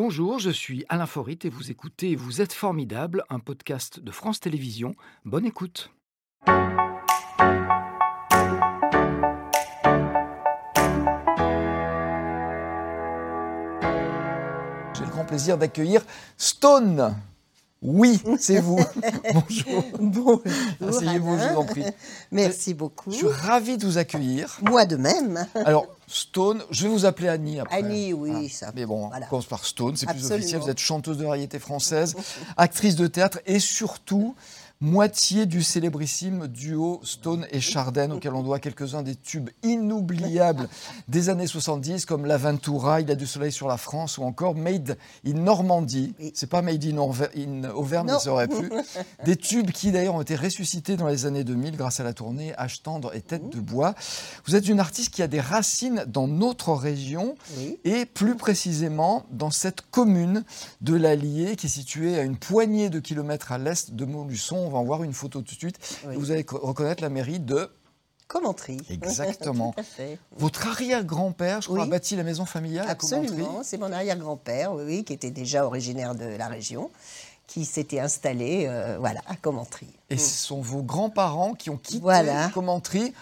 Bonjour, je suis Alain Forit et vous écoutez Vous êtes formidable, un podcast de France Télévisions. Bonne écoute. J'ai le grand plaisir d'accueillir Stone. Oui, c'est vous. Bonjour. Bonjour. Asseyez-vous, je vous en prie. Merci beaucoup. Je suis ravi de vous accueillir. Moi de même. Alors, Stone, je vais vous appeler Annie après. Annie, oui, Ah, ça. Mais bon, voilà. on commence par Stone, c'est plus officiel. Vous êtes chanteuse de variété française, actrice de théâtre et surtout moitié du célébrissime duo Stone et Chardin, auquel on doit quelques-uns des tubes inoubliables des années 70, comme L'Aventura, Il a du soleil sur la France ou encore Made in Normandie. C'est pas Made in, Auvergne, mais ça aurait pu. Des tubes qui d'ailleurs ont été ressuscités dans les années 2000 grâce à la tournée H tendre et Tête de bois. Vous êtes une artiste qui a des racines dans notre région Oui. et plus précisément dans cette commune de l'Allier qui est située à une poignée de kilomètres à l'est de Montluçon. On va en voir une photo tout de suite. Oui. Vous allez co- reconnaître la mairie de Commenterie. Exactement. Tout à fait. votre arrière-grand-père, je crois, Oui. a bâti la maison familiale à Commentry. Absolument. C'est mon arrière-grand-père, oui, oui, qui était déjà originaire de la région, qui s'était installé euh, voilà, à Commentry. Et ce sont vos grands-parents qui ont quitté Voilà. Commentry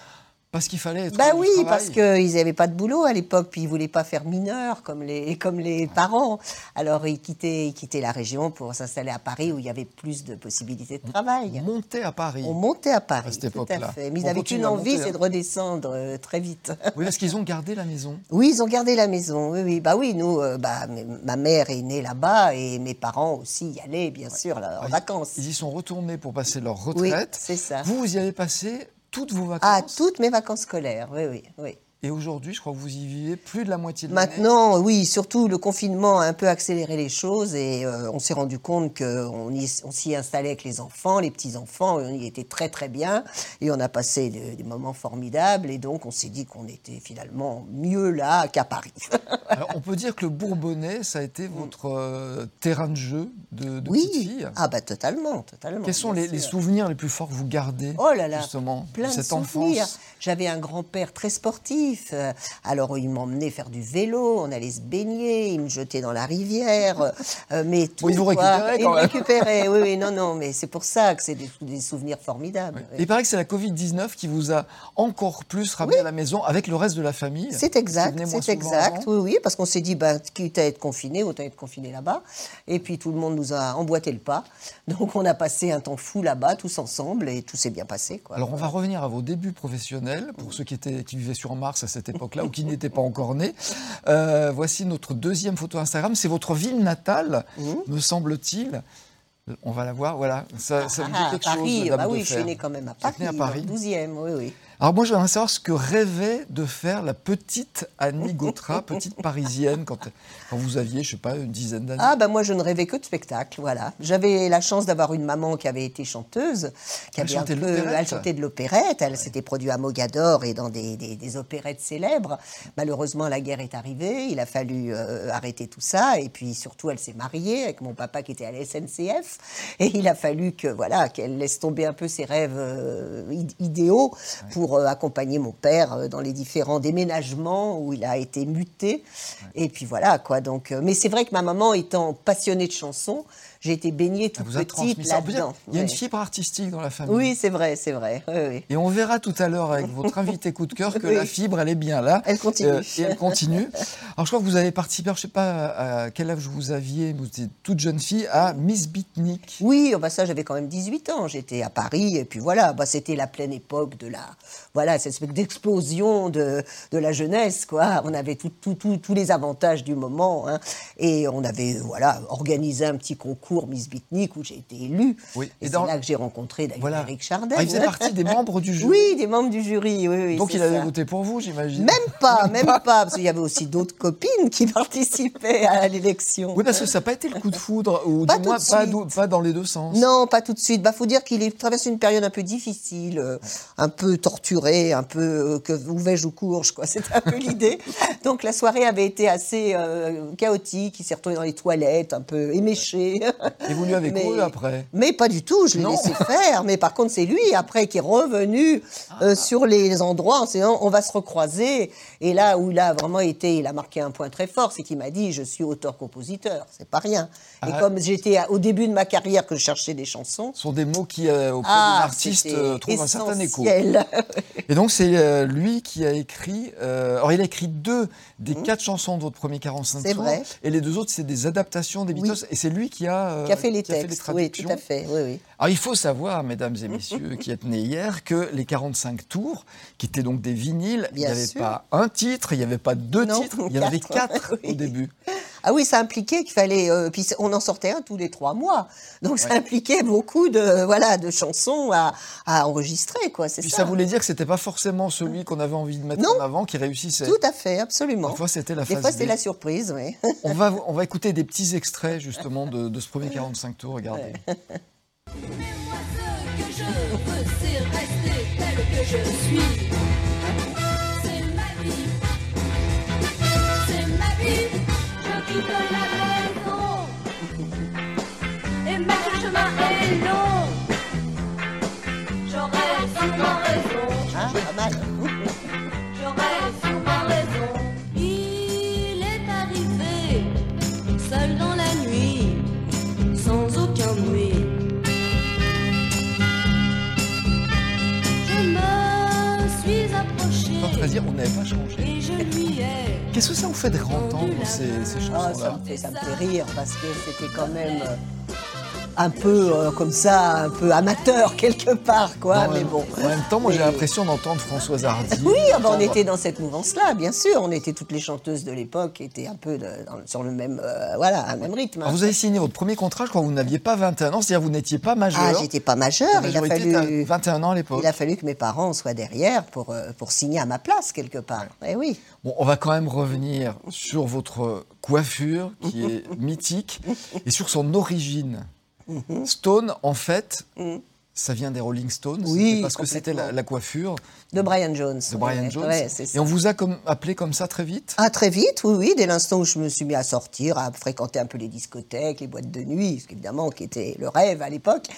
parce qu'il fallait être Bah oui, travail. parce qu'ils n'avaient pas de boulot à l'époque, puis ils voulaient pas faire mineur comme les, comme les parents. Alors ils quittaient, ils quittaient la région pour s'installer à Paris où il y avait plus de possibilités de travail. Monter à Paris. On montait à Paris, À cette époque-là. à fait. Mais On ils avaient continue une à envie, c'est hein. de redescendre euh, très vite. Oui, parce qu'ils ont gardé la maison. Oui, ils ont gardé la maison. Oui, oui. Bah oui, nous, euh, bah, ma mère est née là-bas et mes parents aussi y allaient, bien sûr, là, en Ah, vacances. Ils y sont retournés pour passer leur Oui, retraite. c'est ça. Vous, vous y avez passé toutes vos vacances. Ah, toutes mes vacances scolaires, oui, oui, oui. Et aujourd'hui, je crois que vous y vivez plus de la moitié de l'année. Maintenant, oui, surtout le confinement a un peu accéléré les choses et euh, on s'est rendu compte qu'on on s'y installait avec les enfants, les petits-enfants, et on y était très très bien et on a passé des, des moments formidables et donc on s'est dit qu'on était finalement mieux là qu'à Paris. Alors, on peut dire que le Bourbonnais, ça a été votre euh, terrain de jeu de, de oui, petite fille? ah bah totalement, totalement. Quels sont les, souvenirs les plus forts que vous gardez Oh là là, justement plein de souvenirs. enfance? J'avais un grand-père très sportif. Euh, Alors il m'emmenait faire du vélo, on allait se baigner, il me jetait dans la rivière, euh, mais tout. il vous quoi. récupérait Il quand me même. récupérait, oui, oui, non, non, mais c'est pour ça que c'est des, des souvenirs formidables. Et il paraît que c'est la Covid-19 qui vous a encore plus ramené à la maison avec le reste de la famille. C'est exact, c'est exact, oui, oui, parce qu'on s'est dit, ben, quitte à être confiné, autant être confiné là-bas. Et puis tout le monde nous a emboîté le pas. Donc on a passé un temps fou là-bas, tous ensemble, et tout s'est bien passé. Quoi. Alors on va revenir à vos débuts professionnels, pour ceux qui, étaient, qui vivaient sur Mars à cette époque-là ou qui n'étaient pas encore nés. Euh, voici notre deuxième photo Instagram. C'est votre ville natale, me semble-t-il. On va la voir, voilà. Ça, ça vous dit Ah, quelque Paris, chose, Madame bah oui, je suis née quand même à Paris, née à Paris. dans le 12e, oui, oui. Alors moi, j'aimerais savoir ce que rêvait de faire la petite Annie Gautra, petite parisienne, quand, quand vous aviez, je sais pas, une dizaine d'années. Ah bah moi je ne rêvais que de spectacle, voilà. J'avais la chance d'avoir une maman qui avait été chanteuse, qui Elle avait un chantait de peu, elle chantait de l'opérette, elle s'était produite à Mogador et dans des, des- des opérettes célèbres. Malheureusement la guerre est arrivée, il a fallu euh, arrêter tout ça. Et puis surtout elle s'est mariée avec mon papa qui était à la SNCF et il a fallu que voilà qu'elle laisse tomber un peu ses rêves euh, id- idéaux pour euh, accompagner mon père euh, dans les différents déménagements où il a été muté. Et puis voilà quoi. Donc euh, mais c'est vrai que ma maman étant passionnée de chansons j'ai été baignée toute vous petite là-dedans Il y a une fibre artistique dans la famille. oui c'est vrai c'est vrai oui, oui. Et on verra tout à l'heure avec votre invité coup de cœur que Oui. la fibre, elle est bien là. Elle continue. Euh, et elle continue. Alors je crois que vous avez participé, je ne sais pas à quel âge vous aviez, vous étiez toute jeune fille, à Miss Beatnik. Oui, oh bah ça j'avais quand même 18 ans, j'étais à Paris et puis voilà, bah c'était la pleine époque de la voilà, cette espèce d'explosion de, de la jeunesse quoi. On avait tout, tout, tout- tous les avantages du moment hein. et on avait voilà, organisé un petit concours Miss Beatnik où j'ai été élue. Oui, et Et, c'est là que j'ai rencontré d'ailleurs Voilà. Eric Chardin. Ah, il faisait partie des membres du jury. Oui, des membres du jury, oui, oui. Donc il avait ça. voté pour vous, j'imagine. Même pas, même pas, parce qu'il y avait aussi d'autres copines qui participaient à l'élection. Oui, parce que ça n'a pas été le coup de foudre, ou Pas du moins pas, dans les deux sens. Non, pas tout de suite. Bah, faut dire qu'il est traversé une période un peu difficile, euh, un peu torturé, un peu euh, que où vais-je ou courge, quoi. C'était un peu l'idée. Donc la soirée avait été assez euh, chaotique. Il s'est retrouvé dans les toilettes, un peu éméché. Et vous lui avez Mais- couru après Mais pas du tout, je l'ai laissé faire. Mais par contre, c'est lui, après, qui est revenu euh, sur les endroits en se disant on va se recroiser. Et là où il a vraiment été, il a marqué un point très fort, c'est qu'il m'a dit je suis auteur-compositeur. C'est pas rien. Et Ah. comme j'étais au début de ma carrière que je cherchais des chansons. Ce sont des mots qui, euh, auprès Ah, d'un artiste, euh, trouvent un certain écho. Et donc, c'est euh, lui qui a écrit. alors, il a écrit deux des Mhm. quatre chansons de votre premier 45 C'est tours. vrai. Et les deux autres, c'est des adaptations des Oui. Beatles. Et c'est lui qui a, euh, qui a fait les textes. oui, tout à fait. Oui, oui. Alors, il faut savoir, mesdames et messieurs qui êtes nés hier, que les 45 tours, qui étaient donc des vinyles, il n'y avait sûr. pas un titre, il n'y avait pas deux Non, titres, il y en avait quatre. au début. Ah oui, ça impliquait qu'il fallait. euh, puis on en sortait un tous les trois mois, donc ça impliquait beaucoup de voilà de chansons à, à enregistrer, quoi. Puis ça. ça voulait dire que c'était pas forcément celui qu'on avait envie de mettre Non. en avant qui réussissait. Tout à fait, absolument. Parfois, c'était la Des fois, la surprise, oui. On va, on va écouter des petits extraits justement de, de ce premier 45 tours. Regardez. Moi, ce que je veux, c'est rester tel que je suis. La. Et même le chemin est long. J'aurais sûrement raison. Hein. Qu'est-ce que ça vous fait de réentendre ces, ces Ah, ça, chansons-là? me fait, ça me fait rire parce que c'était quand même euh, un peu euh, comme ça, un peu amateur quelque part, quoi. Mais bon. En même temps, moi j'ai l'impression d'entendre Françoise Hardy. Oui, ah bah, on était dans cette mouvance-là, bien sûr. On était toutes les chanteuses de l'époque, qui étaient un peu de- dans- sur le même, euh, voilà, un même rythme. hein. Alors, vous avez signé votre premier contrat, je crois que vous n'aviez pas 21 ans, c'est-à-dire vous n'étiez pas majeur. Ah, j'étais pas majeure. La Il a fallu. à 21 ans à l'époque. Il a fallu que mes parents soient derrière pour, euh, pour signer à ma place, quelque part. Eh oui. Bon, on va quand même revenir sur votre coiffure, qui est mythique, et sur son origine. Stone, en fait, ça vient des Rolling Stones. Oui, parce que c'était la, coiffure De Brian Jones. de Brian Ouais, Jones. ouais, et on vous a comme, appelé comme ça très vite? Ah, très vite, oui, oui, dès l'instant où je me suis mis à sortir, à fréquenter un peu les discothèques, les boîtes de nuit, ce qui évidemment qui était le rêve à l'époque.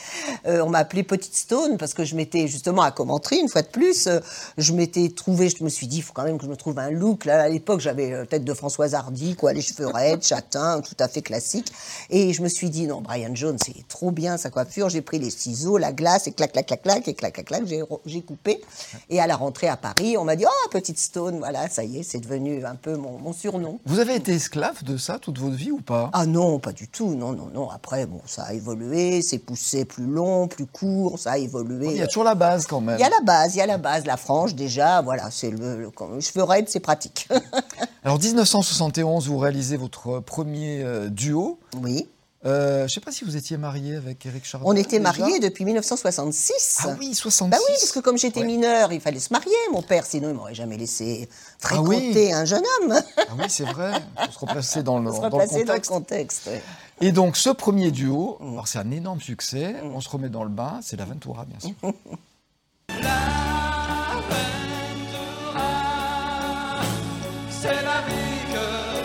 Euh, on m'a appelé Petite Stone parce que je m'étais justement à Commentry, une fois de plus, euh, je m'étais trouvé, je me suis dit, il faut quand même que je me trouve un look. Là, à l'époque, j'avais la tête de Françoise Hardy, quoi, les cheveux raides, châtains, tout à fait classique. Et je me suis dit, non, Brian Jones, c'est trop bien sa coiffure. J'ai pris les ciseaux, la glace, et clac, clac, clac, clac, et clac, clac, clac, j'ai- j'ai coupé. Et à la rentrée à Paris, on m'a dit, oh, Petite Stone, voilà, ça y est, c'est devenu un peu mon, mon surnom. Vous avez été esclave de ça toute votre vie ou pas? Ah non, pas du tout, non, non, non. Après, bon, ça a évolué, c'est poussé plus long, plus court, ça a évolué. Il y a toujours la base quand même. Il y a la base, il y a la base, la frange déjà, voilà, c'est le, le, le cheveu raide, c'est pratique. Alors 1971, vous réalisez votre premier euh, duo. oui. Euh, je ne sais pas si vous étiez marié avec Eric Chardin. On était mariés depuis 1966. Ah oui, 66. Bah oui, parce que comme j'étais Ouais. mineure, il fallait se marier. Mon père, sinon, il m'aurait jamais laissé Ah oui. fréquenter un jeune homme. Ah oui, c'est vrai. Il faut se replacer dans le, On se dans le replacer dans le contexte. contexte. ouais. Et donc, ce premier duo, Mm. alors c'est un énorme succès. On se remet dans le bain. C'est la Ventura, bien sûr. C'est la vie que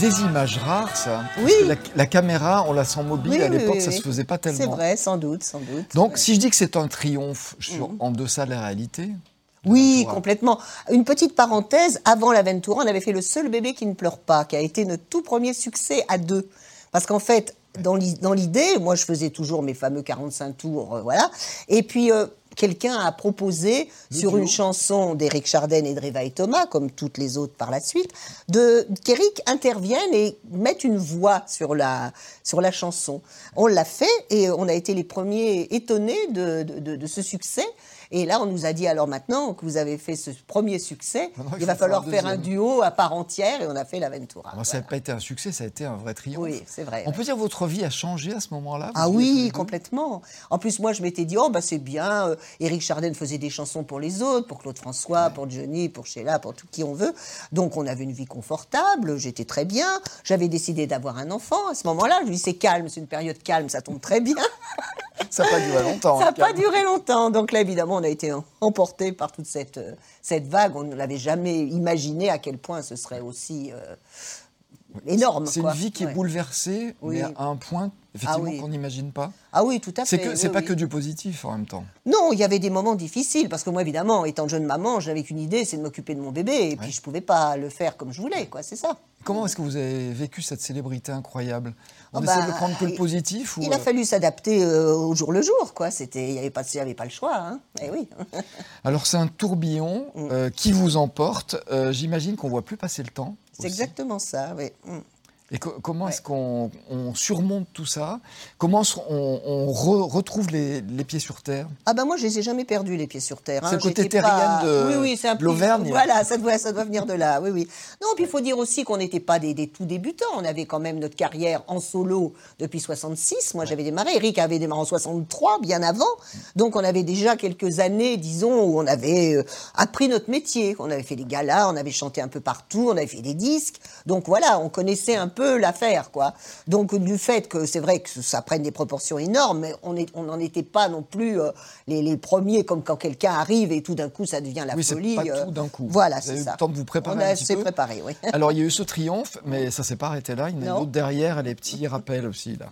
des images rares, ça. Parce Oui. que La, la caméra, on la sent mobile. Oui, à l'époque, oui, ça oui. se faisait pas tellement. C'est vrai, sans doute, sans doute. Donc, Ouais. si je dis que c'est un triomphe, suis en deçà de la réalité. Oui, Ventura. complètement. Une petite parenthèse, avant l'Aventura, on avait fait Le seul bébé qui ne pleure pas, qui a été notre tout premier succès à deux. Parce qu'en fait, dans l'idée, moi je faisais toujours mes fameux 45 tours, euh, voilà. Et puis, euh, quelqu'un a proposé, sur duo. une chanson d'Éric Chardin et de Réveil Thomas, comme toutes les autres par la suite, de qu'Éric intervienne et mette une voix sur la, sur la chanson. On l'a fait et on a été les premiers étonnés de, de- de- de ce succès. Et là, on nous a dit alors maintenant que vous avez fait ce premier succès, il va falloir faire un duo à part entière et on a fait l'Aventura. Alors, ça n'a pas été un succès, ça a été un vrai triomphe. Oui, c'est vrai. On ouais. peut dire que votre vie a changé à ce moment-là Ah oui, complètement. En plus, moi, je m'étais dit, oh, bah, c'est bien. euh, Éric Chardin faisait des chansons pour les autres, pour Claude François, pour Johnny, pour Sheila, pour tout qui on veut. Donc, on avait une vie confortable, j'étais très bien. J'avais décidé d'avoir un enfant. À ce moment-là, je lui dis, c'est calme, c'est une période calme, ça tombe très bien. Ça n'a pas duré longtemps. Ça hein, n'a pas calme. duré longtemps. Donc là, évidemment, on a été emporté par toute cette, euh, cette vague. On ne l'avait jamais imaginé à quel point ce serait aussi euh, énorme. C'est une vie qui est bouleversée, Oui. mais à un point, effectivement, oui. qu'on n'imagine pas. Ah oui, tout à fait. c'est oui, pas que du positif en même temps. Non, il y avait des moments difficiles parce que moi, évidemment, étant jeune maman, j'avais qu'une idée, c'est de m'occuper de mon bébé, et puis je pouvais pas le faire comme je voulais, quoi. C'est ça. Comment est-ce que vous avez vécu cette célébrité incroyable? On Oh essaie bah, de prendre que le positif ou Il a euh, fallu s'adapter euh, au jour le jour, quoi. C'était, il n'y avait pas, il y avait pas le choix, hein. Eh oui. Alors c'est un tourbillon Mm. euh, qui vous emporte. Euh, J'imagine qu'on voit plus passer le temps. C'est exactement ça, oui. Et co- comment Ouais. est-ce qu'on on surmonte tout ça? Comment on, on re- retrouve les, les pieds sur terre? Ah ben moi, je les ai jamais perdus, les pieds sur terre. C'est hein. le côté terrienne de- Oui, c'est l'Auvergne. Voilà, ça doit, ça doit venir de là, oui, oui. Non, puis il faut dire aussi qu'on n'était pas des, des tout débutants. On avait quand même notre carrière en solo depuis 66. Moi, j'avais démarré. Eric avait démarré en 63, bien avant. Donc, on avait déjà quelques années, disons, où on avait euh, appris notre métier. On avait fait des galas, on avait chanté un peu partout, on avait fait des disques. Donc, voilà, on connaissait un peu l'affaire, quoi. Donc, du fait que c'est vrai que ça prenne des proportions énormes, mais on est- on n'en était pas non plus euh, les, les premiers, comme quand quelqu'un arrive et tout d'un coup, ça devient la Oui, folie. pas euh, tout d'un coup. Voilà, c'est ça. le temps de vous préparer On a un petit s'est peu. préparé, oui. Alors il y a eu ce triomphe, mais ça s'est pas arrêté là. Il y en a autre derrière et les petits rappels aussi là.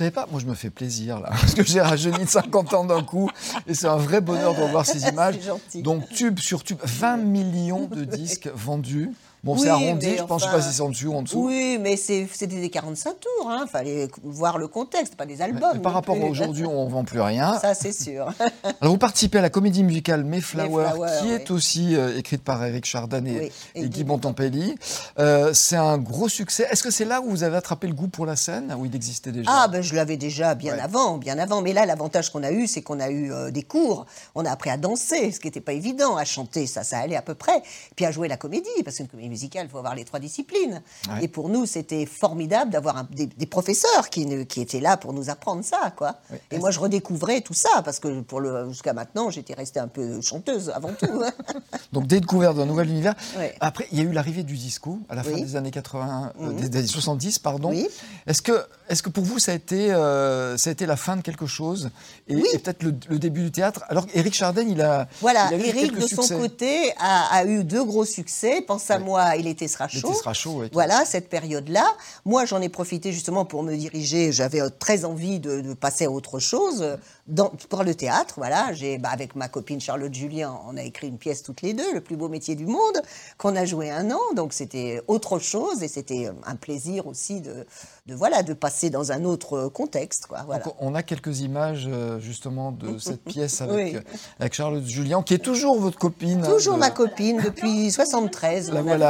Savez pas, moi je me fais plaisir là, parce que j'ai rajeuni de 50 ans d'un coup, et c'est un vrai bonheur de revoir ces images. Donc tube sur tube, 20 millions de disques vendus. Bon, Oui, c'est arrondi, je pense, je sais enfin- pas si c'est en dessous ou en dessous. Oui, mais c'était des 45 tours. Il fallait voir le contexte, pas des albums. mais par rapport plus. à aujourd'hui, on vend plus rien. Ça, c'est sûr. Alors vous participez à la comédie musicale Mayflower, Mayflower, qui oui. est aussi euh, écrite par Eric Chardin et, Oui, et Guy Bontempelli. Euh, c'est un gros succès. Est-ce que c'est là où vous avez attrapé le goût pour la scène, où il existait déjà? Ah, ben je l'avais déjà bien Ouais. avant, bien avant. Mais là, l'avantage qu'on a eu, c'est qu'on a eu euh, des cours. On a appris à danser, ce qui n'était pas évident. À chanter, ça, ça allait à peu près. Puis à jouer la comédie, parce qu'une comédie musicale, il faut avoir les trois disciplines. Ouais. Et pour nous, c'était formidable d'avoir des, des professeurs qui, ne- qui étaient là pour nous apprendre ça, quoi. Et moi, je redécouvrais tout ça, parce que pour le jusqu'à maintenant, j'étais restée un peu chanteuse avant tout. hein. Donc découverte d'un nouvel univers. Ouais. Après, il y a eu l'arrivée du disco à la fin Oui. des années 80, euh, Mhm. des années 70, pardon. Oui. Est-ce que, est-ce que pour vous, ça a été, euh, ça a été la fin de quelque chose et, Oui. et peut-être le, le début du théâtre Alors Eric Chardin, il a, Voilà, il a eu Eric, de son côté, a, a eu deux gros succès. Pense à Oui. Moi, il était sera L'été chaud. sera chaud, oui. Voilà, cette période-là. Moi, j'en ai profité justement pour me diriger. J'avais euh, très envie de, de passer à autre chose euh, dans, pour le théâtre. Voilà, j'ai bah, avec ma copine Charlotte Julien, on a écrit une pièce toutes les deux, le plus beau métier du monde, qu'on a joué un an. Donc c'était autre chose et c'était euh, un plaisir aussi de, de voilà de passer dans un autre contexte. Quoi, voilà. Donc, on a quelques images euh, justement de cette pièce avec, Oui. euh, avec Charlotte Julien, qui est toujours votre copine. hein, Toujours de- ma copine depuis 73. La on voilà,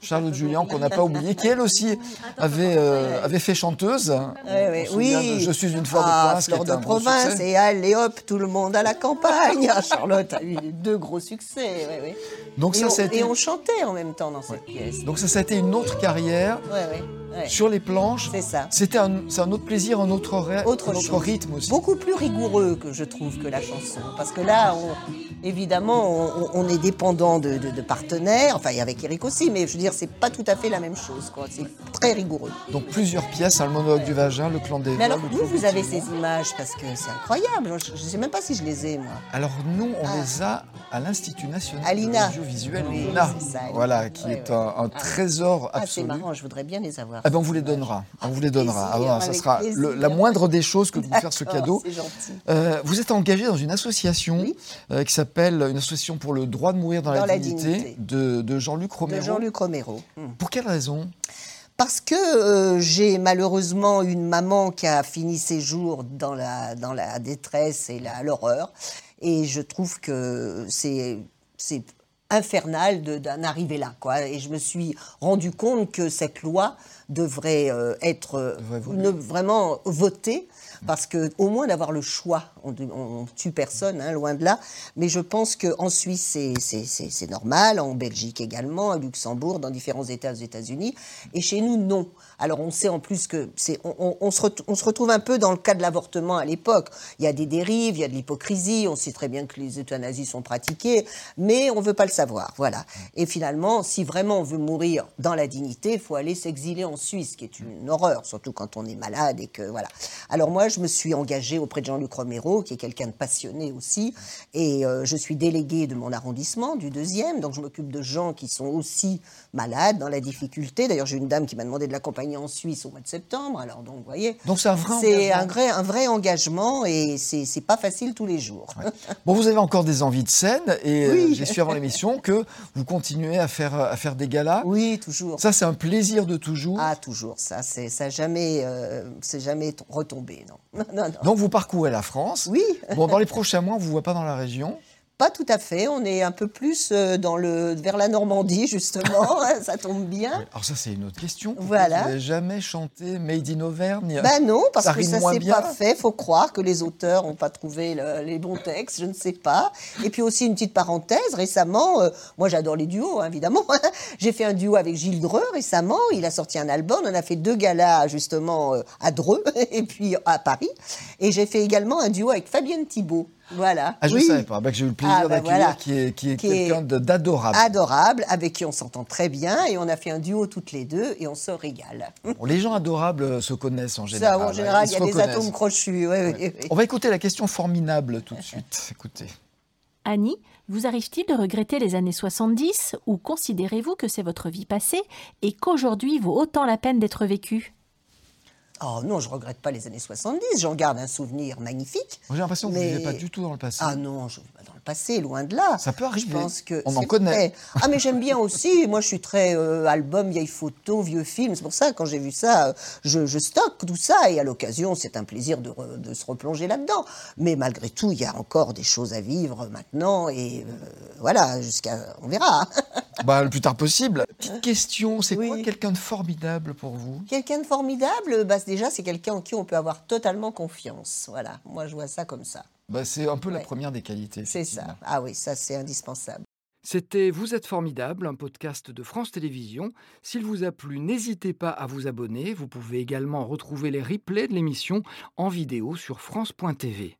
Charlotte Julien, qu'on n'a pas oublié, qui elle aussi avait, euh, avait fait chanteuse. Ouais, On oui. de Je suis une fleur ah, de province. qui fleur de province, et allez hop, tout le monde à la campagne. Ah, Charlotte a eu deux gros succès. ouais, ouais. Donc et, ça, on, ça a été- et on chantait en même temps dans cette pièce. Donc ça, ça a été une autre carrière sur les planches. C'est ça. C'était un, c'est un autre plaisir, un autre, Autre rythme aussi. Beaucoup plus rigoureux que je trouve que la chanson. Parce que là, on, Évidemment, on, on est dépendant de, de- de partenaires, enfin, avec Eric aussi, mais je veux dire, c'est pas tout à fait la même chose. quoi. C'est très rigoureux. Donc plusieurs pièces, hein, le monologue du vagin, le clan des Mais alors, vous, vous avez ces images parce que c'est incroyable. Je ne sais même pas si je les ai, moi. Alors nous, on Ah. les a à l'Institut national de l'audiovisuel, Oui, c'est. Voilà, qui Ouais, est ouais. un, un trésor Ah, c'est absolu. marrant, je voudrais bien les avoir. Ah ben on vous les donnera, on vous les donnera. plaisir, Ah, ça sera le- la moindre des choses que de vous faire ce cadeau. C'est. Euh, vous êtes engagé dans une association Oui. euh, qui s'appelle une association pour le droit de mourir dans, Dans la, la dignité, dignité. de, de Jean-Luc De Romero. Jean-Luc Romero. Hmm. Pour quelle raison? Parce que euh, j'ai malheureusement une maman qui a fini ses jours dans la, dans la détresse et la- l'horreur. Et je trouve que c'est c'est infernal de- d'en arriver là. Quoi. Et je me suis rendu compte que cette loi devrait euh, être euh, Devrait ne- vraiment votée. Parce que au moins d'avoir le choix, on, on tue personne, hein, loin de là. Mais je pense qu'en Suisse c'est- normal, en Belgique également, à Luxembourg, dans différents États aux États-Unis, et chez nous non. Alors on sait en plus que c'est, on, on- on se on se retrouve un peu dans le cas de l'avortement à l'époque. Il y a des dérives, il y a de l'hypocrisie. On sait très bien que les euthanasies sont pratiquées, mais on veut pas le savoir. Voilà. Et finalement, si vraiment on veut mourir dans la dignité, il faut aller s'exiler en Suisse, qui est une horreur, surtout quand on est malade et que voilà. Alors moi, je me suis engagée auprès de Jean-Luc Romero, qui est quelqu'un de passionné aussi, et euh, je suis déléguée de mon arrondissement, du deuxième, donc je m'occupe de gens qui sont aussi malades, dans la difficulté. D'ailleurs, j'ai une dame qui m'a demandé de l'accompagner en Suisse au mois de septembre, alors donc, vous voyez. Donc c'est un vrai C'est engagement. un vrai, un vrai engagement et c'est pas facile tous les jours. Bon, vous avez encore des envies de scène et euh, Oui. j'ai su avant l'émission que vous continuez à faire, à faire des galas. Oui, toujours. Ça, c'est un plaisir de toujours. Ah, toujours. Ça, c'est ça jamais, euh, c'est jamais retombé, non. Non, non, non. Donc vous parcourez la France. Oui. Bon, dans les prochains mois, on vous voit pas dans la région. Pas tout à fait. On est un peu plus euh, dans le, vers la Normandie, justement. ça tombe bien. Alors ça, c'est une autre question. Pourquoi Voilà. Vous n'avez jamais chanté Made in Auvergne Ben non, parce Ça que ça moins s'est pas fait. Faut croire que les auteurs n'ont pas trouvé le- les bons textes, je ne sais pas. Et puis aussi une petite parenthèse, récemment, euh, moi j'adore les duos, hein, évidemment. J'ai fait un duo avec Gilles Dreux récemment. Il a sorti un album. On a fait deux galas justement euh, à Dreux et puis à Paris. Et j'ai fait également un duo avec Fabienne Thibault. Voilà. Ah, je ne Oui. savais pas. Bah, j'ai eu le plaisir Ah, bah, d'accueillir voilà. qui est, qui est Qui quelqu'un d'adorable. Adorable, avec qui on s'entend très bien et on a fait un duo toutes les deux et on se régale. Bon, les gens adorables euh, se connaissent en général. Ça, en hein, général, il y a des atomes crochus. ouais, ouais, ouais. On va écouter la question formidable tout de suite. Écoutez. Annie, vous arrive-t-il de regretter les années 70 ou considérez-vous que c'est votre vie passée et qu'aujourd'hui vaut autant la peine d'être vécue? Oh non, je regrette pas les années 70, j'en garde un souvenir magnifique. J'ai l'impression que vous ne Mais- vivez pas du tout dans le passé. Ah non, je pas dans le passé, loin de là. Ça peut arriver. Je pense que On en connaît. Ah mais j'aime bien aussi. Moi, je suis très euh, album, vieilles photos, vieux films. C'est pour ça quand j'ai vu ça, euh, je, je stocke tout ça et à l'occasion, c'est un plaisir de, re- de se replonger là-dedans. Mais malgré tout, il y a encore des choses à vivre maintenant et euh, voilà, jusqu'à, on verra. Bah, le plus tard possible. Petite question, c'est Oui. quoi quelqu'un de formidable pour vous? Quelqu'un de formidable, bah, déjà, c'est quelqu'un en qui on peut avoir totalement confiance. Voilà, moi, je vois ça comme ça. bah, C'est un peu la première des qualités. C'est ça. Ah oui, ça, c'est indispensable. C'était Vous êtes formidable, un podcast de France Télévisions. S'il vous a plu, n'hésitez pas à vous abonner. Vous pouvez également retrouver les replays de l'émission en vidéo sur France.tv.